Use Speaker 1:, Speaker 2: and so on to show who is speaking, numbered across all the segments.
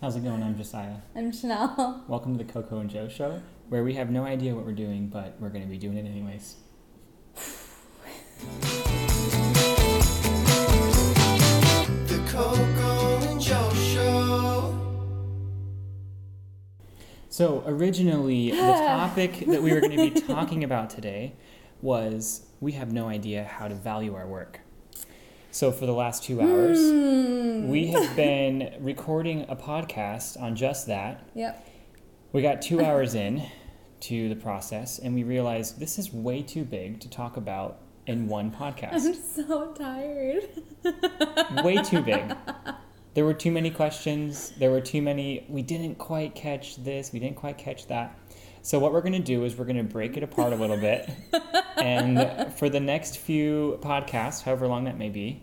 Speaker 1: How's it going? I'm Josiah.
Speaker 2: I'm Chanel.
Speaker 1: Welcome to the Coco and Jo Show, where we have no idea what we're doing, but we're going to be doing it anyways.
Speaker 3: The Coco and Jo Show.
Speaker 1: So, originally, the topic that we were going to be talking about today was we have no idea how to value our work. So, for the last two hours,
Speaker 2: Hmm.
Speaker 1: we have been recording a podcast on just that.
Speaker 2: Yep.
Speaker 1: We got two hours in to the process, and we realized this is way too big to talk about in one podcast.
Speaker 2: I'm so tired.
Speaker 1: way too big. There were too many questions. There were too many. We didn't quite catch this. We didn't quite catch that. So what we're going to do is we're going to break it apart a little bit, and for the next few podcasts, however long that may be,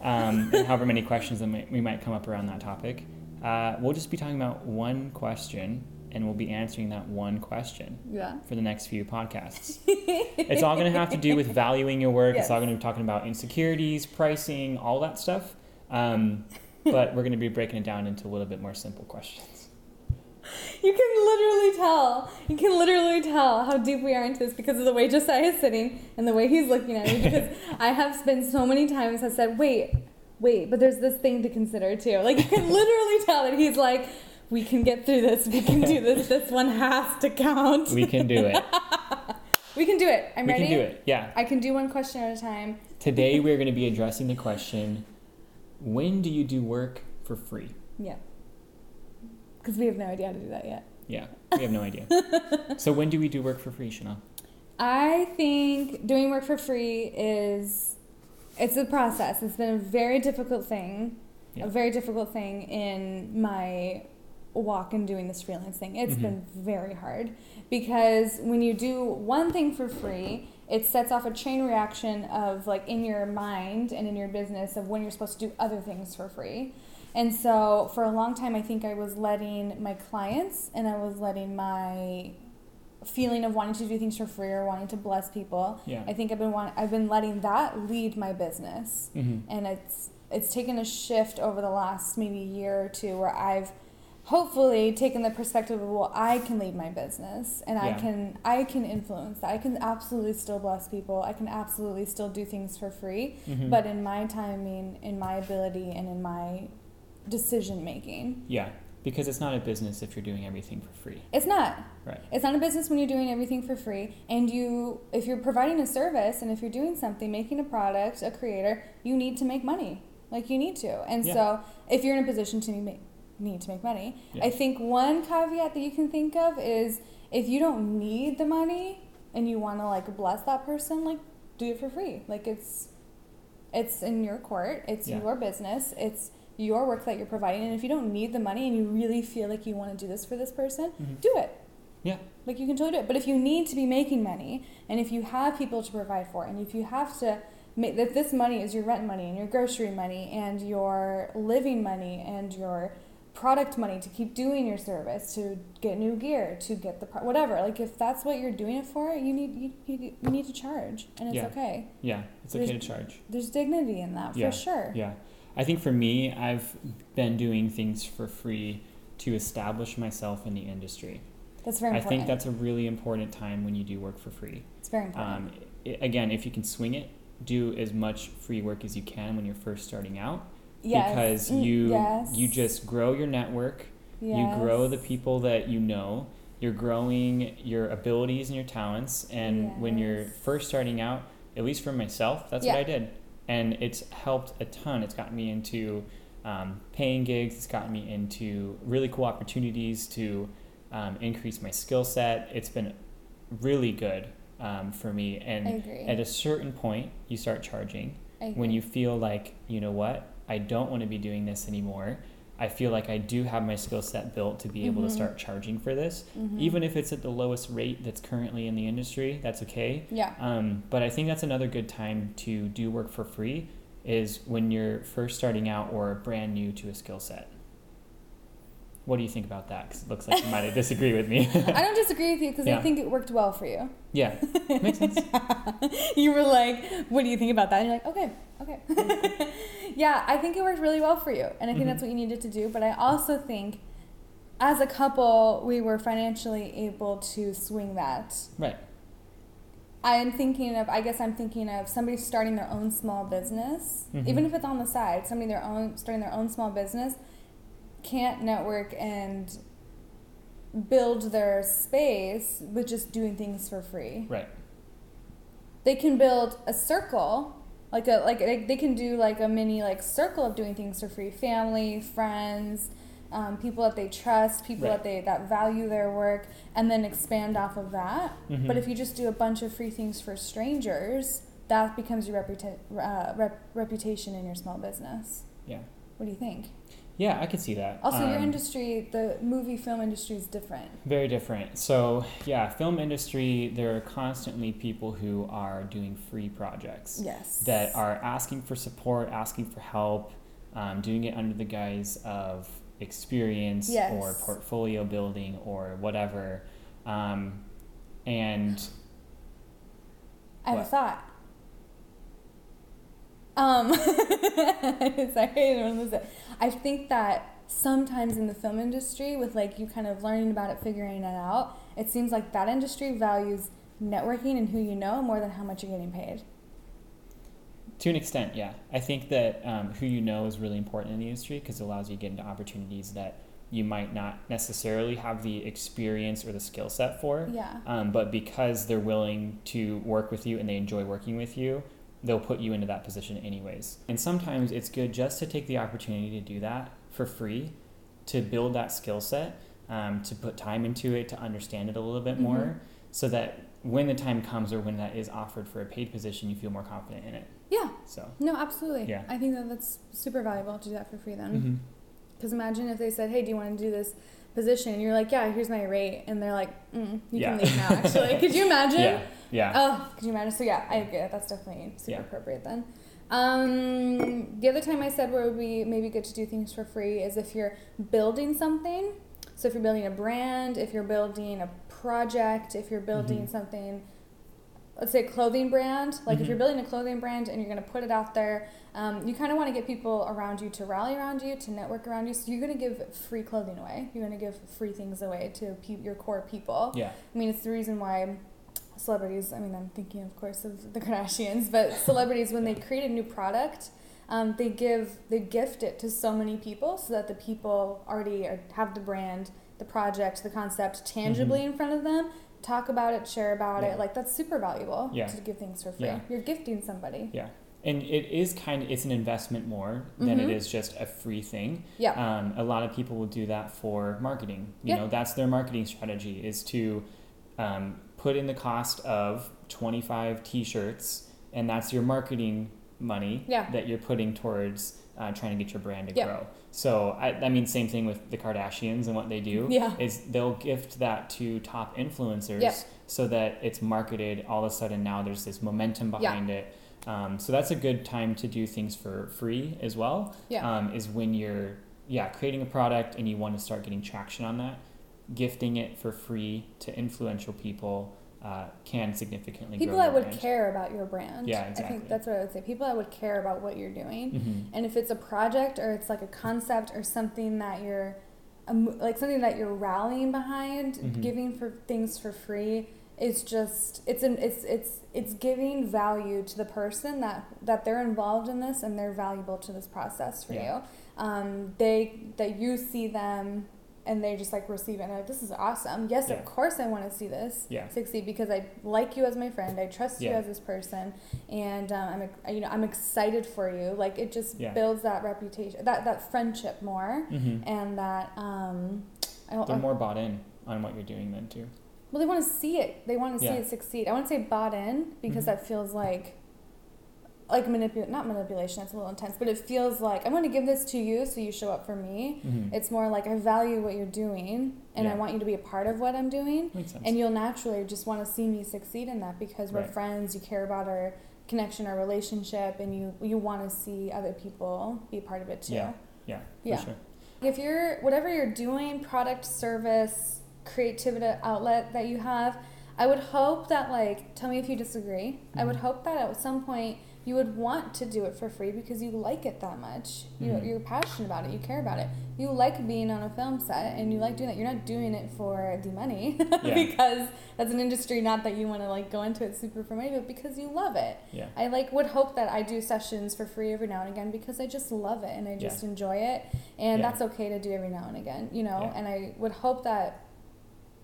Speaker 1: um, and however many questions that may, we might come up around that topic, uh, we'll just be talking about one question, and we'll be answering that one question
Speaker 2: Yeah.
Speaker 1: for the next few podcasts. it's all going to have to do with valuing your work. It's all going to be talking about insecurities, pricing, all that stuff. Um, but we're going to be breaking it down into a little bit more simple questions.
Speaker 2: You can literally tell. You can literally tell how deep we are into this because of the way Josiah is sitting and the way he's looking at me. Because I have spent so many times have said, wait, wait, but there's this thing to consider too. Like you can literally tell that he's like, we can get through this. We can do this. This one has to count.
Speaker 1: We can do it.
Speaker 2: We can do it. I'm
Speaker 1: we
Speaker 2: ready.
Speaker 1: We can do it. Yeah.
Speaker 2: I can do one question at a time.
Speaker 1: Today we're going to be addressing the question when do you do work for free?
Speaker 2: Yeah. Because we have no idea how to do that yet.
Speaker 1: Yeah, we have no idea. so when do we do work for free, Chanel?
Speaker 2: I think doing work for free is it's a process. It's been a very difficult thing,
Speaker 1: Yeah.
Speaker 2: a very difficult thing in my walk in doing this freelance thing. It's
Speaker 1: Mhm.
Speaker 2: been very hard because when you do one thing for free, it sets off a chain reaction of like in your mind and in your business of when you're supposed to do other things for free. And so for a long time, I think I was letting my clients and I was letting my feeling of wanting to do things for free or wanting to bless people.
Speaker 1: Yeah.
Speaker 2: I think I've been want- I've been letting that lead my business,
Speaker 1: hmm
Speaker 2: and it's it's taken a shift over the last maybe year or two where I've hopefully taken the perspective of well I can lead my business and I can I can influence that. I can absolutely still bless people. I can absolutely still do things for free.
Speaker 1: Hmm
Speaker 2: but in my timing in my ability and in my decision making
Speaker 1: Yeah, because it's not a business if you're doing everything for free.
Speaker 2: it's not
Speaker 1: Right.
Speaker 2: It's not a business when you're doing everything for free. And you, if you're providing a service and if you're doing something, making a product, a creator, you need to make money. Like you need to. And
Speaker 1: Yeah.
Speaker 2: so if you're in a position to make, need to make money,
Speaker 1: Yeah.
Speaker 2: I think one caveat that you can think of is if you don't need the money and you want to like bless that person, like do it for free. Like it's, it's in your court. It's
Speaker 1: Yeah.
Speaker 2: your business. It's your work that you're providing. And if you don't need the money and you really feel like you want to do this for this person,
Speaker 1: Mhm.
Speaker 2: do it.
Speaker 1: Yeah.
Speaker 2: Like you can totally do it. But if you need to be making money, and if you have people to provide for, and if you have to make that this money is your rent money and your grocery money and your living money and your product money to keep doing your service, to get new gear, to get the pro- whatever. Like if that's what you're doing it for, you need you, you, you need to charge, and it's
Speaker 1: Yeah.
Speaker 2: okay.
Speaker 1: Yeah, it's okay to
Speaker 2: There's-
Speaker 1: charge.
Speaker 2: There's dignity in that
Speaker 1: Yeah.
Speaker 2: for sure.
Speaker 1: Yeah. I think for me, I've been doing things for free to establish myself in the industry.
Speaker 2: That's very important.
Speaker 1: I think that's a really important time when you do work for free.
Speaker 2: it's very important.
Speaker 1: Um, i again, if you can swing it, do as much free work as you can when you're first starting out
Speaker 2: yes.
Speaker 1: because
Speaker 2: Mm,
Speaker 1: you
Speaker 2: yes.
Speaker 1: you just grow your network, you grow the people that you know, you're growing your abilities and your talents and when you're first starting out, at least for myself, that's
Speaker 2: Yeah.
Speaker 1: what I did. And it's helped a ton. It's gotten me into um, paying gigs. It's gotten me into really cool opportunities to um, increase my skill set. It's been really good um, for me. And at a certain point, you start charging when you feel like, you know what, I don't want to be doing this anymore. I feel like I do have my skill set built to be able to
Speaker 2: Mhm.
Speaker 1: start charging for this.
Speaker 2: Mhm.
Speaker 1: Even if it's at the lowest rate that's currently in the industry, that's okay.
Speaker 2: yeah.
Speaker 1: Um, but I think that's another good time to do work for free is when you're first starting out or brand new to a skill set. What do you think about that? Because it looks like you might disagree with me.
Speaker 2: I don't disagree with you because
Speaker 1: Yeah.
Speaker 2: I think it worked well for you.
Speaker 1: yeah, makes sense.
Speaker 2: you were like, "What do you think about that?" And you're like, "Okay, okay." yeah, I think it worked really well for you, and I think
Speaker 1: Mhm.
Speaker 2: that's what you needed to do. But I also think as a couple, we were financially able to swing that.
Speaker 1: Right.
Speaker 2: I am thinking of, I guess I'm thinking of somebody starting their own small business,
Speaker 1: Mhm.
Speaker 2: even if it's on the side, somebody their own starting their own small business can't network and build their space with just doing things for free.
Speaker 1: Right.
Speaker 2: They can build a circle, like a like they, they can do like a mini like circle of doing things for free, family, friends, um, people that they trust, people
Speaker 1: Right.
Speaker 2: that they that value their work, and then expand off of that.
Speaker 1: Mhm.
Speaker 2: But if you just do a bunch of free things for strangers, that becomes your reputa- uh, rep- reputation in your small business.
Speaker 1: Yeah.
Speaker 2: What do you think?
Speaker 1: Yeah, I could see that.
Speaker 2: Also, your
Speaker 1: Um,
Speaker 2: industry, the movie film industry, is different.
Speaker 1: Very different. So, yeah, film industry, there are constantly people who are doing free projects
Speaker 2: Yes.
Speaker 1: that are asking for support, asking for help, um, doing it under the guise of experience
Speaker 2: Yes.
Speaker 1: or portfolio building or whatever. Um, and
Speaker 2: I have a thought. Um, sorry, I don't lose it. I think that sometimes in the film industry, with like you kind of learning about it, figuring it out, it seems like that industry values networking and who you know more than how much you're getting paid.
Speaker 1: to an extent, yeah. I think that um, who you know is really important in the industry because it allows you to get into opportunities that you might not necessarily have the experience or the skill set for.
Speaker 2: Yeah.
Speaker 1: Um, but because they're willing to work with you and they enjoy working with you, they'll put you into that position anyways. And sometimes it's good just to take the opportunity to do that for free, to build that skill set, um, to put time into it, to understand it a little bit
Speaker 2: Mhm.
Speaker 1: more, so that when the time comes or when that is offered for a paid position, you feel more confident in it.
Speaker 2: Yeah.
Speaker 1: So.
Speaker 2: No, absolutely.
Speaker 1: Yeah.
Speaker 2: I think that that's super valuable to do that for free then. Because imagine if they said, "Hey, do you want to do this position?" And you're like, "Yeah, here's my rate," and they're like, mm, "You
Speaker 1: Yeah.
Speaker 2: can leave now." Actually, could you imagine?
Speaker 1: Yeah. Yeah.
Speaker 2: Oh, could you imagine? So yeah, I agree. That's definitely super
Speaker 1: Yeah.
Speaker 2: appropriate then. Um, the other time I said where it would be maybe good to do things for free is if you're building something. So if you're building a brand, if you're building a project, if you're building
Speaker 1: Mhm.
Speaker 2: something, let's say a clothing brand. Like if
Speaker 1: Mhm.
Speaker 2: you're building a clothing brand and you're going to put it out there, um, you kind of want to get people around you to rally around you, to network around you. So you're going to give free clothing away. You're going to give free things away to pe- your core people.
Speaker 1: Yeah.
Speaker 2: I mean, it's the reason why celebrities, I mean, I'm thinking, of course, of the Kardashians, but celebrities, when they create a new product, um, they give, they gift it to so many people so that the people already are, have the brand, the project, the concept tangibly in front of them, talk about it, share about
Speaker 1: Mm-hmm. Yeah.
Speaker 2: it. Like, that's super valuable
Speaker 1: Yeah.
Speaker 2: to give things for free.
Speaker 1: Yeah.
Speaker 2: You're gifting somebody.
Speaker 1: Yeah. And it is kind of it's an investment more than it
Speaker 2: Mhm.
Speaker 1: is just a free thing.
Speaker 2: Yeah.
Speaker 1: Um, a lot of people will do that for marketing. You know, that's their marketing strategy is to um, put in the cost of 25 t-shirts and that's your marketing money
Speaker 2: Yeah.
Speaker 1: that you're putting towards uh, trying to get your brand to
Speaker 2: Yeah.
Speaker 1: grow. So I, I mean, same thing with the Kardashians and what they do
Speaker 2: Yeah.
Speaker 1: is they'll gift that to top influencers
Speaker 2: Yep.
Speaker 1: so that it's marketed all of a sudden now there's this momentum
Speaker 2: Yeah.
Speaker 1: behind it. Um, so that's a good time to do things for free as well
Speaker 2: Yeah.
Speaker 1: um, is when you're yeah creating a product and you want to start getting traction on that gifting it for free to influential people uh, can significantly
Speaker 2: people that would
Speaker 1: brand.
Speaker 2: care about your brand.
Speaker 1: Yeah,
Speaker 2: I
Speaker 1: exactly.
Speaker 2: think that's what I would say. People that would care about what you're doing.
Speaker 1: Mhm.
Speaker 2: And if it's a project or it's like a concept or something that you're, um, like something that you're rallying behind,
Speaker 1: Mhm.
Speaker 2: giving for things for free, it's just it's an it's it's it's giving value to the person that that they're involved in this and they're valuable to this process for
Speaker 1: Yeah.
Speaker 2: you. Um, they that you see them and they just like receive it and they're like this is awesome. Yes,
Speaker 1: Yeah.
Speaker 2: of course I want to see this
Speaker 1: Yeah.
Speaker 2: succeed because I like you as my friend. I trust you as this person, and um, I'm you know I'm excited for you. Like it just
Speaker 1: Yeah.
Speaker 2: builds that reputation, that that friendship more,
Speaker 1: Mhm.
Speaker 2: and that um, I
Speaker 1: they're more bought in on what you're doing then too
Speaker 2: well, they want to see it. They want to see
Speaker 1: Yeah.
Speaker 2: it succeed. I want to say bought in because
Speaker 1: Mhm.
Speaker 2: that feels like like manipulate not manipulation. That's a little intense, but it feels like I'm going to give this to you so you show up for me.
Speaker 1: Mhm.
Speaker 2: It's more like I value what you're doing, and I want you to be a part of what I'm doing.
Speaker 1: makes sense
Speaker 2: And you'll naturally just want to see me succeed in that because we're
Speaker 1: Right.
Speaker 2: friends. You care about our connection, our relationship, and you you want to see other people be part of it too.
Speaker 1: Yeah. yeah for
Speaker 2: Yeah.
Speaker 1: sure
Speaker 2: If you're whatever you're doing, product, service, creativity outlet that you have, I would hope that like tell me if you disagree. I would
Speaker 1: Mhm.
Speaker 2: hope that at some point you would want to do it for free because you like it that much. You
Speaker 1: Mhm.
Speaker 2: you're passionate about it. You care about it. You like being on a film set, and you like doing that. You're not doing it for the money
Speaker 1: Yeah.
Speaker 2: because that's an industry. Not that you want to like go into it super for money, but because you love it.
Speaker 1: Yeah.
Speaker 2: I like would hope that I do sessions for free every now and again because I just love it and I just
Speaker 1: Yeah.
Speaker 2: enjoy it, and
Speaker 1: Yeah.
Speaker 2: that's okay to do every now and again, you know. And I would hope that.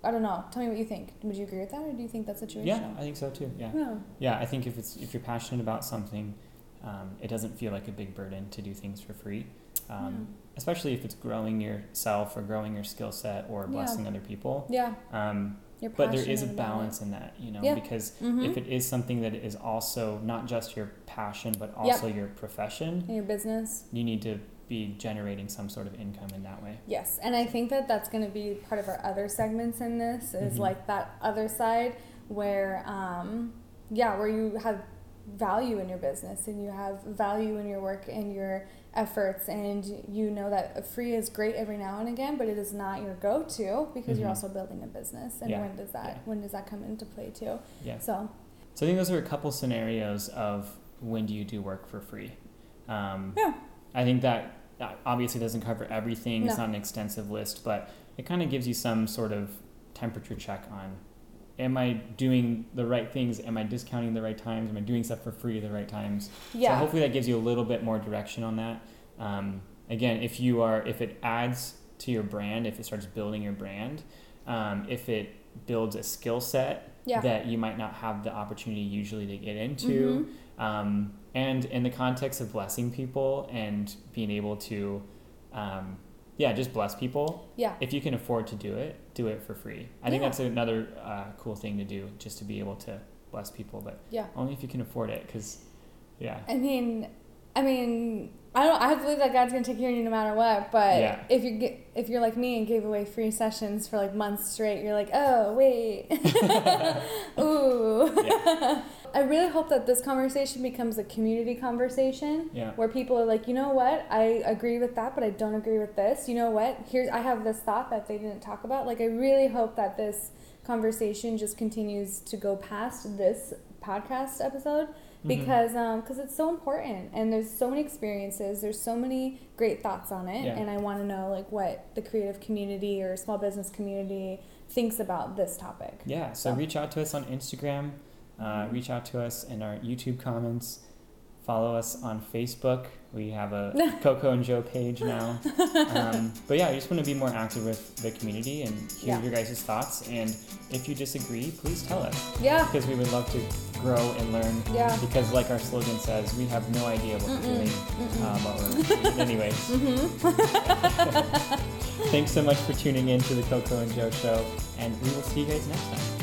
Speaker 2: I don't know. Tell me what you think. Would you agree with that, or do you think that's situational?
Speaker 1: Yeah, I think so too. Yeah.
Speaker 2: Yeah.
Speaker 1: Yeah, I think if it's if you're passionate about something, um, it doesn't feel like a big burden to do things for free. Um, Especially if it's growing yourself or growing your skill set or
Speaker 2: Yeah.
Speaker 1: blessing other people.
Speaker 2: Yeah.
Speaker 1: Um, but there is a
Speaker 2: passionate about it.
Speaker 1: balance in that, you know,
Speaker 2: Yeah.
Speaker 1: because
Speaker 2: Mhm.
Speaker 1: if it is something that is also not just your passion but also your profession,
Speaker 2: in your business.
Speaker 1: you need to be generating some sort of income in that way.
Speaker 2: Yes, and I think that that's going to be part of our other segments in this is
Speaker 1: Mhm.
Speaker 2: like that other side where, um, yeah, where you have value in your business and you have value in your work and your efforts, and you know that free is great every now and again, but it is not your go-to because you're
Speaker 1: Mhm.
Speaker 2: also building a business. And
Speaker 1: Yeah,
Speaker 2: when does that
Speaker 1: yeah.
Speaker 2: when does that come into play too?
Speaker 1: Yeah.
Speaker 2: So
Speaker 1: So I think those are a couple scenarios of when do you do work for free. Um,
Speaker 2: Yeah.
Speaker 1: I think that obviously doesn't cover everything. It's not an extensive list, but it kind of gives you some sort of temperature check on am I doing the right things? Am I discounting the right times? Am I doing stuff for free at the right times?
Speaker 2: yeah,
Speaker 1: So hopefully that gives you a little bit more direction on that. Um, again, if you are, if it adds to your brand, if it starts building your brand, um, if it builds a skill set
Speaker 2: yeah,
Speaker 1: that you might not have the opportunity usually to get into,
Speaker 2: Mhm.
Speaker 1: um, and in the context of blessing people and being able to, um, yeah, just bless people.
Speaker 2: yeah.
Speaker 1: If you can afford to do it, do it for free. I think that's another uh, cool thing to do, just to be able to bless people, but
Speaker 2: Yeah.
Speaker 1: only if you can afford it, because, yeah.
Speaker 2: I mean, I mean, I don't. I have to believe that God's gonna take care of you no matter what. But
Speaker 1: Yeah.
Speaker 2: if you get, if you're like me and gave away free sessions for like months straight, you're like, oh wait, ooh.
Speaker 1: Yeah.
Speaker 2: I really hope that this conversation becomes a community conversation
Speaker 1: Yeah.
Speaker 2: where people are like, you know what, I agree with that, but I don't agree with this. You know what? Here's I have this thought that they didn't talk about. Like I really hope that this conversation just continues to go past this podcast episode
Speaker 1: Mhm.
Speaker 2: because um because it's so important and there's so many experiences there's so many great thoughts on it
Speaker 1: Yeah.
Speaker 2: and i want to know like what the creative community or small business community thinks about this topic
Speaker 1: Yeah, so
Speaker 2: So-
Speaker 1: reach out to us on Instagram, uh, reach out to us in our YouTube comments, follow us on Facebook. We have a Coco and Jo page now. Um, but yeah, I just want to be more active with the community and hear
Speaker 2: Yeah.
Speaker 1: your guys' thoughts. And if you disagree, please tell us
Speaker 2: yeah
Speaker 1: because we would love to grow and learn.
Speaker 2: yeah
Speaker 1: Because, like our slogan says, we have no idea what we're
Speaker 2: Mm-mm,
Speaker 1: doing.
Speaker 2: mm-mm.
Speaker 1: Uh, but we're, anyways,
Speaker 2: mm-hmm.
Speaker 1: thanks so much for tuning in to the Coco and Jo show, and we will see you guys next time.